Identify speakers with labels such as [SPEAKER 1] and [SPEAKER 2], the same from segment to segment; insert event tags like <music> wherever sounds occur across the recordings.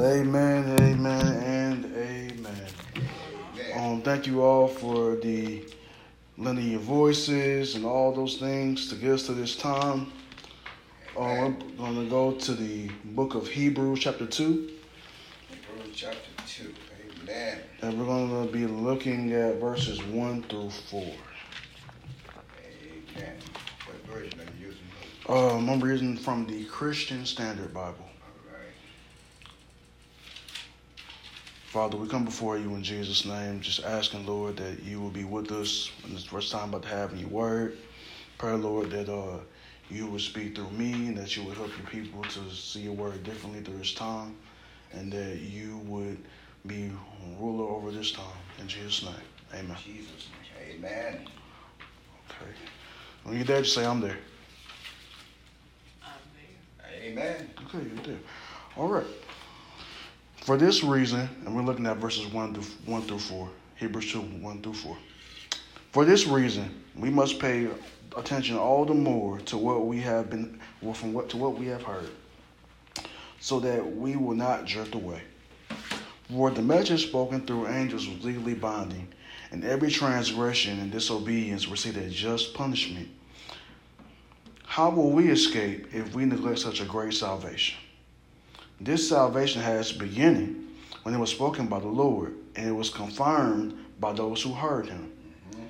[SPEAKER 1] Amen, amen, and amen. Um, thank you all for the lending your voices and all those things to get us to this time. Um, we're going to go to the book of Hebrews, chapter 2.
[SPEAKER 2] Hebrews chapter 2. Amen.
[SPEAKER 1] And we're going to be looking at verses 1 through 4.
[SPEAKER 2] Amen. What version are you using?
[SPEAKER 1] Um, I'm reading from the Christian Standard Bible.
[SPEAKER 2] All right.
[SPEAKER 1] Father, we come before you in Jesus' name, just asking, Lord, that you will be with us in this first time about to have your word. Pray, Lord, that uh, you will speak through me and that you will help your people to see your word differently through this time and that you would be ruler over this time. In Jesus' name, amen.
[SPEAKER 2] Jesus. Amen.
[SPEAKER 1] Okay. When you're there, just say, I'm there. I'm there.
[SPEAKER 2] Amen.
[SPEAKER 1] Okay, you're there. All right. For this reason, and we're looking at verses 1 through, 1 through 4, Hebrews 2, 1 through 4. For this reason, we must pay attention all the more to what we have been, well, from what to what we have heard, so that we will not drift away. For the message spoken through angels was legally binding, and every transgression and disobedience received a just punishment. How will we escape if we neglect such a great salvation? This salvation has beginning when it was spoken by the Lord, and it was confirmed by those who heard him. Mm-hmm.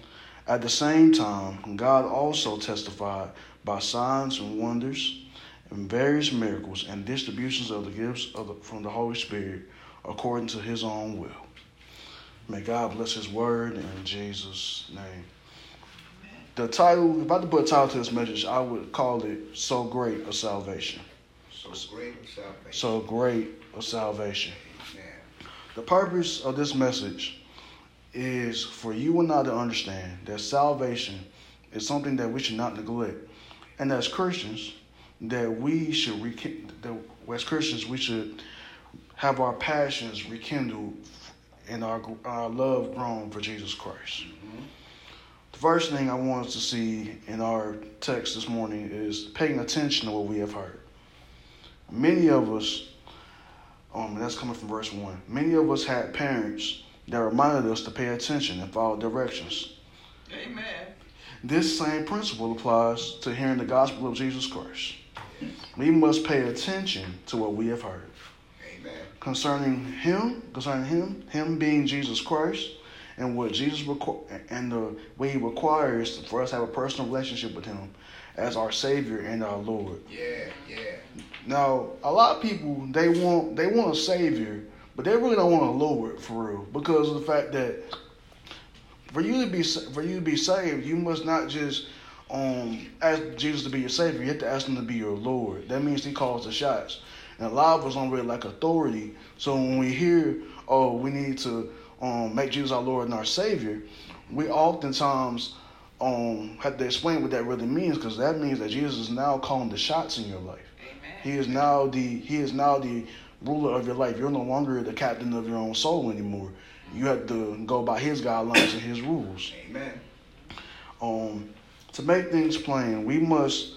[SPEAKER 1] At the same time, God also testified by signs and wonders and various miracles and distributions of the gifts of the, from the Holy Spirit according to his own will. May God bless his word in Jesus' name. The title, if I had to put a title to this message, I would call it So Great a Salvation.
[SPEAKER 2] So great of salvation.
[SPEAKER 1] So Great a Salvation.
[SPEAKER 2] Amen.
[SPEAKER 1] The purpose of this message is for you and I to understand that salvation is something that we should not neglect. And as Christians, that we should rekindle, that as Christians, we should have our passions rekindled and our, our love grown for Jesus Christ. Mm-hmm. The first thing I want us to see in our text this morning is paying attention to what we have heard. Many of us, um, that's coming from verse 1, many of us had parents that reminded us to pay attention and follow directions.
[SPEAKER 3] Amen.
[SPEAKER 1] This same principle applies to hearing the gospel of Jesus Christ. We must pay attention to what we have heard
[SPEAKER 2] Amen.
[SPEAKER 1] concerning Him, concerning Him, Him being Jesus Christ, and what Jesus requ- and the way He requires for us to have a personal relationship with Him as our Savior and our Lord.
[SPEAKER 2] Yeah, yeah.
[SPEAKER 1] Now, a lot of people they want they want a Savior, but they really don't want a Lord for real because of the fact that for you to be for you to be saved, you must not just um ask Jesus to be your Savior. You have to ask Him to be your Lord. That means He calls the shots. And a lot of us don't really like authority. So when we hear, oh, we need to um, make Jesus our Lord and our Savior, we oftentimes um, have to explain what that really means because that means that Jesus is now calling the shots in your life. He is now the he is now the ruler of your life. You're no longer the captain of your own soul anymore. You have to go by his guidelines and his rules.
[SPEAKER 2] Amen.
[SPEAKER 1] Um, to make things plain, we must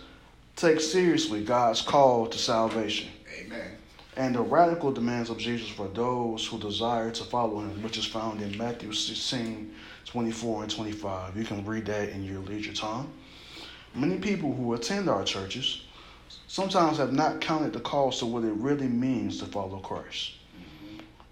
[SPEAKER 1] take seriously God's call to salvation
[SPEAKER 2] Amen.
[SPEAKER 1] and the radical demands of Jesus for those who desire to follow him, which is found in Matthew 16, 24 and 25. You can read that in your leisure time. Many people who attend our churches sometimes have not counted the cost of what it really means to follow Christ.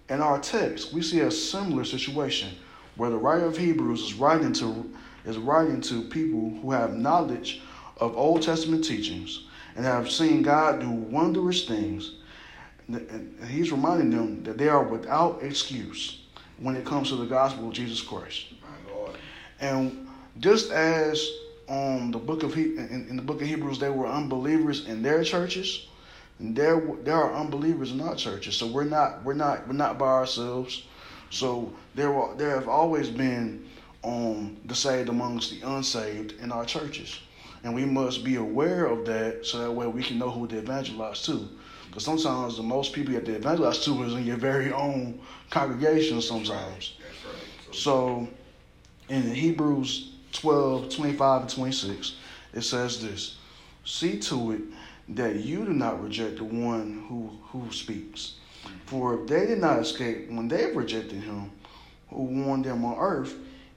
[SPEAKER 1] In our text, we see a similar situation where the writer of Hebrews is writing to is writing to people who have knowledge of Old Testament teachings and have seen God do wondrous things. And he's reminding them that they are without excuse when it comes to the gospel of Jesus Christ. And just as um the book of he in, in the book of Hebrews, there were unbelievers in their churches, and there there are unbelievers in our churches. So we're not we're not we're not by ourselves. So there were there have always been um the saved amongst the unsaved in our churches, and we must be aware of that so that way we can know who to evangelize to. Because sometimes the most people you have to evangelize to is in your very own congregation. Sometimes.
[SPEAKER 2] That's right.
[SPEAKER 1] So in Hebrews 12, 25 and 26, it says this See to it that you do not reject the one who, who speaks. For if they did not escape when they rejected him who warned them on earth,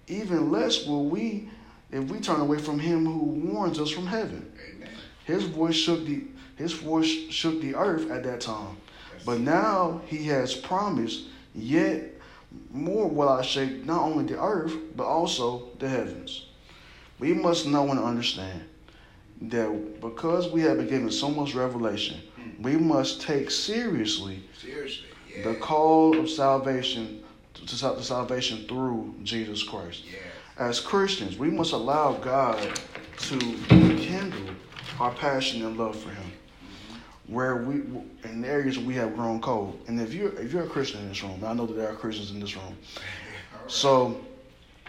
[SPEAKER 1] even less will we if we turn away from him who warns us from heaven.
[SPEAKER 2] Amen.
[SPEAKER 1] His voice shook the his voice shook the earth at that time. But now he has promised, yet more will I shake not only the earth, but also the heavens. We must know and understand that because we have been given so much revelation, we must take seriously
[SPEAKER 2] Seriously. Yeah.
[SPEAKER 1] the call of salvation to, to salvation through Jesus Christ.
[SPEAKER 2] Yeah.
[SPEAKER 1] As Christians, we must allow God to kindle our passion and love for Him. Where we, in the areas we have grown cold, and if you're if you're a Christian in this room, I know that there are Christians in this room. So,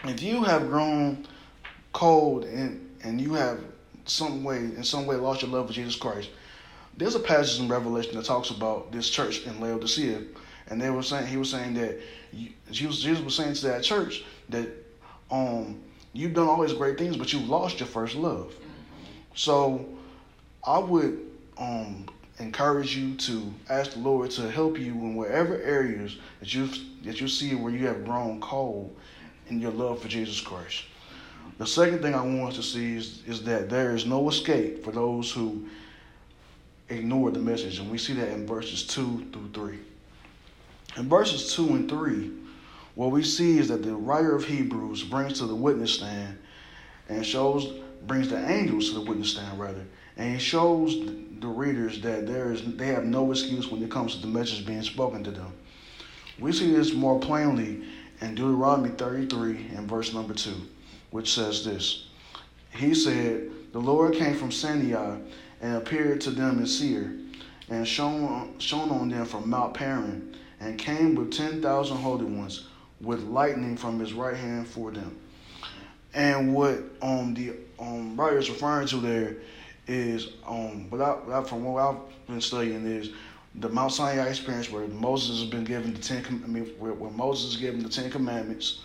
[SPEAKER 1] if you have grown cold and and you have some way in some way lost your love for Jesus Christ, there's a passage in Revelation that talks about this church in Laodicea, and they were saying he was saying that you, Jesus, Jesus was saying to that church that um you've done all these great things, but you've lost your first love. So, I would um encourage you to ask the Lord to help you in whatever areas that you that you see where you have grown cold in your love for Jesus Christ. The second thing I want us to see is, is that there is no escape for those who ignore the message, and we see that in verses two through three. In verses two and three, what we see is that the writer of Hebrews brings to the witness stand and shows brings the angels to the witness stand rather, and he shows the readers that there is they have no excuse when it comes to the message being spoken to them. We see this more plainly in Deuteronomy 33 and verse number 2, which says this. He said, The Lord came from Sinai and appeared to them in Seir, and shone, shone on them from Mount Paran, and came with 10,000 holy ones, with lightning from his right hand for them. And what um, the um, writer is referring to there is, um, without, from what I've been studying, is the Mount Sinai experience where Moses has been given the ten, I mean, where, where Moses is given the Ten Commandments,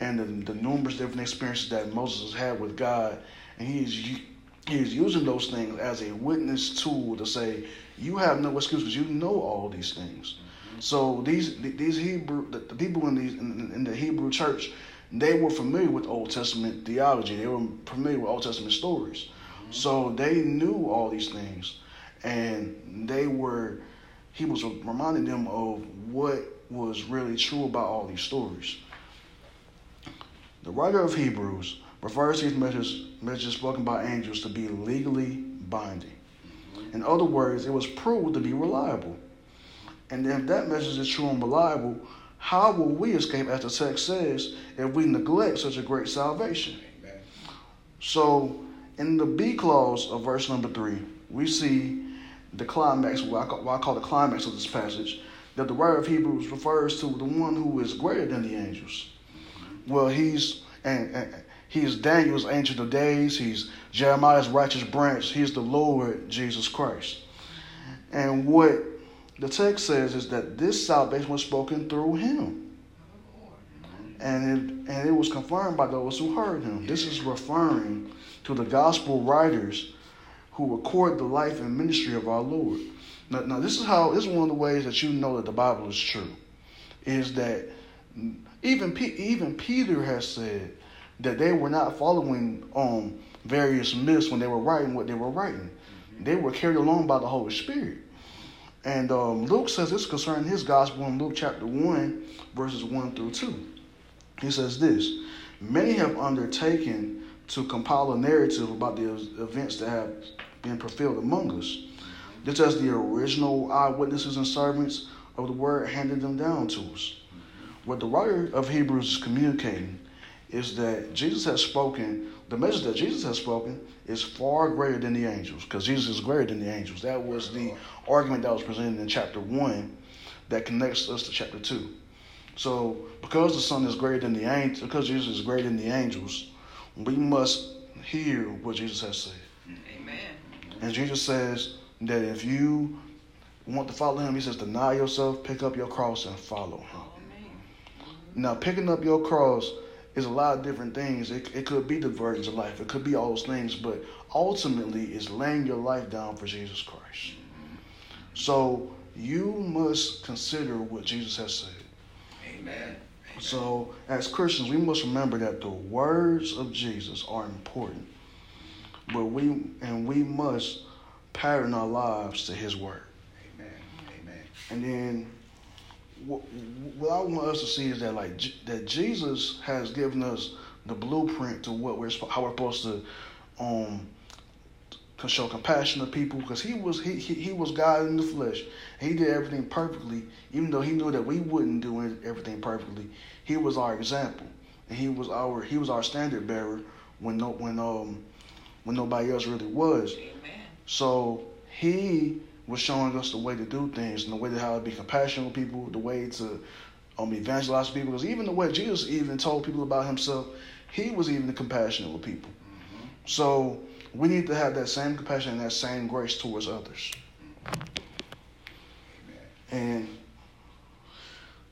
[SPEAKER 1] and the, the numerous different experiences that Moses has had with God, and he is using those things as a witness tool to say you have no excuse because you know all these things. So these these Hebrew the, the people in these in, in the Hebrew church, they were familiar with Old Testament theology. They were familiar with Old Testament stories. So they knew all these things, and they were. He was reminding them of what was really true about all these stories. The writer of Hebrews refers to these messages, messages spoken by angels to be legally binding. In other words, it was proved to be reliable. And if that message is true and reliable, how will we escape, as the text says, if we neglect such a great salvation?
[SPEAKER 2] Amen.
[SPEAKER 1] So, in the B clause of verse number three, we see the climax, what I, call, what I call the climax of this passage, that the writer of Hebrews refers to the one who is greater than the angels. Well, he's and, and he's Daniel's ancient of days. He's Jeremiah's righteous branch. He's the Lord Jesus Christ. And what the text says is that this salvation was spoken through him. And it, and it was confirmed by those who heard him. This is referring to the gospel writers who record the life and ministry of our Lord. Now, now this is how this is one of the ways that you know that the Bible is true, is that even P, even Peter has said that they were not following um, various myths when they were writing what they were writing. They were carried along by the Holy Spirit. And um, Luke says this concerning his gospel in Luke chapter 1, verses 1 through 2. He says this Many have undertaken to compile a narrative about the events that have been fulfilled among us, just as the original eyewitnesses and servants of the word handed them down to us. What the writer of Hebrews is communicating is that Jesus has spoken, the message that Jesus has spoken is far greater than the angels, because Jesus is greater than the angels. That was the argument that was presented in chapter 1 that connects us to chapter 2. So, because the Son is greater than the angels, because Jesus is greater than the angels, we must hear what Jesus has said.
[SPEAKER 3] Amen.
[SPEAKER 1] And Jesus says that if you want to follow him, he says, deny yourself, pick up your cross, and follow him.
[SPEAKER 3] Amen.
[SPEAKER 1] Now, picking up your cross is a lot of different things. It, it could be the burdens of life, it could be all those things, but ultimately, it's laying your life down for Jesus Christ. Mm-hmm. So, you must consider what Jesus has said.
[SPEAKER 2] Amen.
[SPEAKER 1] So, as Christians, we must remember that the words of Jesus are important, but we and we must pattern our lives to His word.
[SPEAKER 2] Amen. Amen.
[SPEAKER 1] And then, what, what I want us to see is that like that Jesus has given us the blueprint to what we're how we're supposed to um to show compassion to people because he was he, he he was God in the flesh. He did everything perfectly, even though he knew that we wouldn't do everything perfectly. He was our example, and he was our he was our standard bearer when no when um when nobody else really was.
[SPEAKER 3] Amen.
[SPEAKER 1] So he was showing us the way to do things and the way to how to be compassionate with people, the way to um, evangelize people. Because even the way Jesus even told people about himself, he was even compassionate with people. So we need to have that same compassion and that same grace towards others. And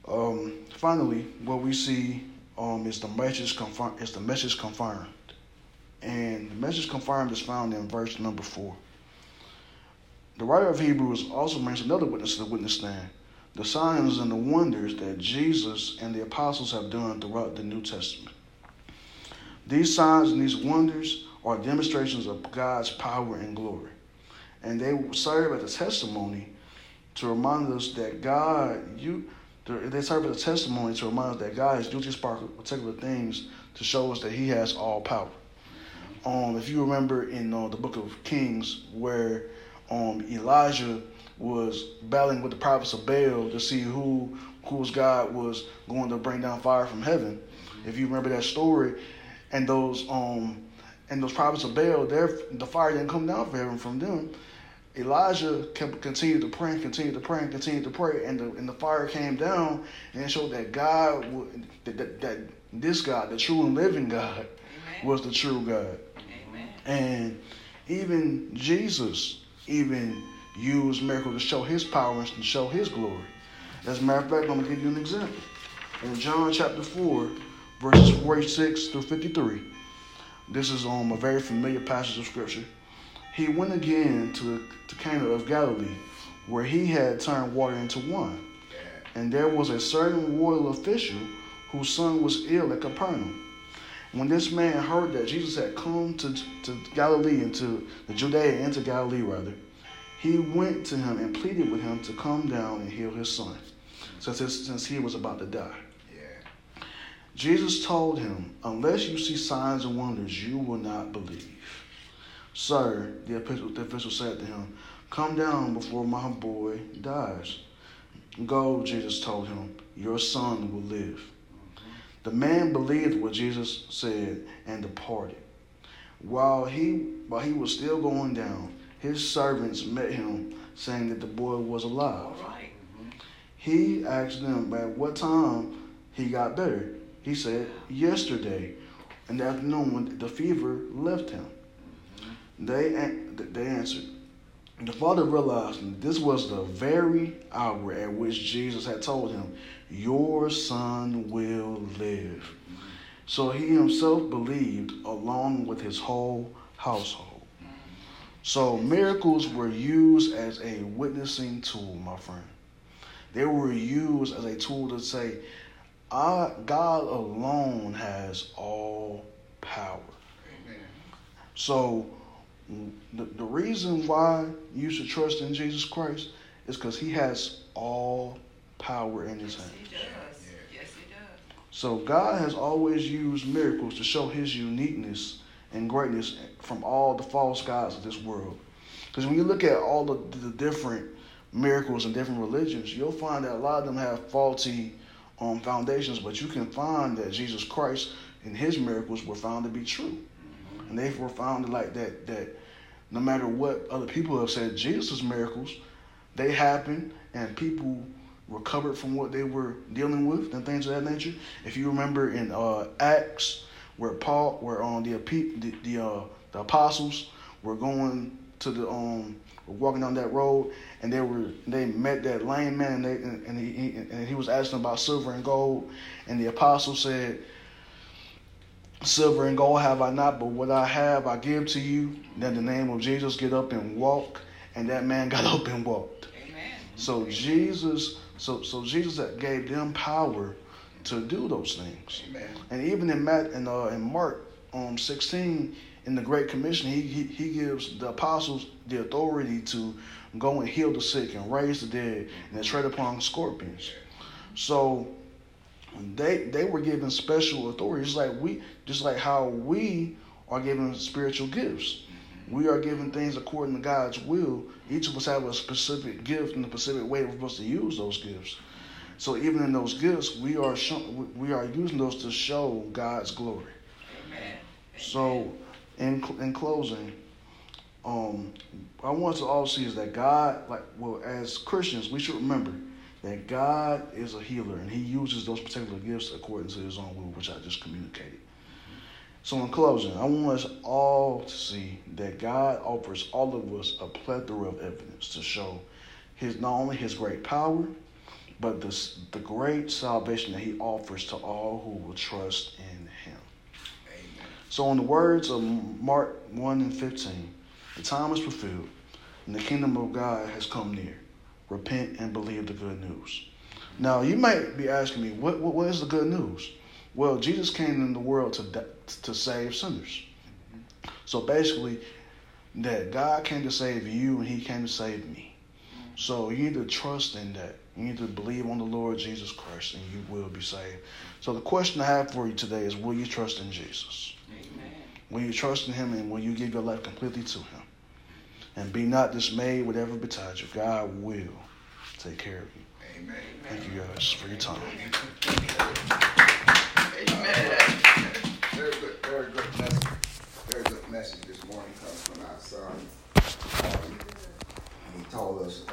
[SPEAKER 1] um, finally, what we see um, is the message confirmed. Is the message confirmed, and the message confirmed is found in verse number four. The writer of Hebrews also mentions another witness to the witness stand, the signs and the wonders that Jesus and the apostles have done throughout the New Testament. These signs and these wonders are demonstrations of God's power and glory, and they serve as a testimony to remind us that God, you, they serve as a testimony to remind us that God has used these particular things to show us that He has all power. Um, if you remember in uh, the book of Kings, where um, Elijah was battling with the prophets of Baal to see who whose God was going to bring down fire from heaven. If you remember that story, and those um and those prophets of Baal, their the fire didn't come down from heaven from them. Elijah kept continued to pray and continued to pray and continued to pray, and the and the fire came down and it showed that God would, that, that, that this God, the true and living God,
[SPEAKER 3] Amen.
[SPEAKER 1] was the true God.
[SPEAKER 3] Amen.
[SPEAKER 1] And even Jesus even used miracles to show his power and to show his glory. As a matter of fact, I'm to give you an example. In John chapter 4, verses 46 through 53, this is um, a very familiar passage of scripture. He went again to, to Cana of Galilee, where he had turned water into wine. And there was a certain royal official whose son was ill at Capernaum. When this man heard that Jesus had come to, to Galilee, into the Judea, into Galilee rather, he went to him and pleaded with him to come down and heal his son, since, his, since he was about to die. Jesus told him, Unless you see signs and wonders, you will not believe. Sir, the official, the official said to him, Come down before my boy dies. Go, Jesus told him, Your son will live. The man believed what Jesus said and departed. While he while he was still going down, his servants met him, saying that the boy was alive.
[SPEAKER 3] Right.
[SPEAKER 1] He asked them at what time he got better. He said, Yesterday, in the afternoon when the fever left him. They, they answered. The father realized this was the very hour at which Jesus had told him, Your son will live. So he himself believed along with his whole household. So miracles were used as a witnessing tool, my friend. They were used as a tool to say, "I- God alone has all power.
[SPEAKER 2] Amen.
[SPEAKER 1] So the, the reason why you should trust in Jesus Christ is because he has all power in his
[SPEAKER 3] Yes,
[SPEAKER 1] hand.
[SPEAKER 3] he does.
[SPEAKER 2] Yeah.
[SPEAKER 3] Yes, he does.
[SPEAKER 1] So God has always used miracles to show his uniqueness and greatness from all the false gods of this world. Because when you look at all the, the different miracles and different religions, you'll find that a lot of them have faulty um, foundations, but you can find that Jesus Christ and his miracles were found to be true. And they were found like that, that no matter what other people have said, Jesus' miracles, they happened and people recovered from what they were dealing with and things of that nature. If you remember in uh, Acts, where Paul, where on the the the, uh, the apostles were going to the um were walking down that road and they were they met that lame man and they and, and he, he and he was asking about silver and gold and the apostle said silver and gold have I not but what I have I give to you then the name of Jesus get up and walk and that man got <laughs> up and walked
[SPEAKER 3] Amen.
[SPEAKER 1] So Jesus, so so Jesus that gave them power to do those things.
[SPEAKER 2] Amen.
[SPEAKER 1] And even in Matt and uh, in Mark um 16 in the Great Commission, he, he he gives the apostles the authority to go and heal the sick and raise the dead and tread upon scorpions. So they they were given special authority, just like we just like how we are given spiritual gifts. We are given things according to God's will. Each of us have a specific gift and a specific way we're supposed to use those gifts. So even in those gifts, we are show, we are using those to show God's glory.
[SPEAKER 2] Amen.
[SPEAKER 1] So, in in closing, um, I want us to all see is that God, like well, as Christians, we should remember that God is a healer and He uses those particular gifts according to His own will, which I just communicated. So, in closing, I want us all to see that God offers all of us a plethora of evidence to show His not only His great power, but the the great salvation that He offers to all who will trust in Him.
[SPEAKER 2] Amen.
[SPEAKER 1] So, in the words of Mark 1 and 15, the time is fulfilled, and the kingdom of God has come near. Repent and believe the good news. Now, you might be asking me, what, what, what is the good news? Well, Jesus came in the world to, to save sinners. So, basically, that God came to save you and He came to save me. So, you need to trust in that. You need to believe on the Lord Jesus Christ, and you will be saved. So, the question I have for you today is Will you trust in Jesus?
[SPEAKER 2] Amen.
[SPEAKER 1] Will you trust in Him and will you give your life completely to Him? And be not dismayed, whatever betides you. God will take care of you.
[SPEAKER 2] Amen.
[SPEAKER 1] Thank you guys for your time.
[SPEAKER 2] Amen. Very good, very good message. Very good message this morning comes from our son. Um, he told us.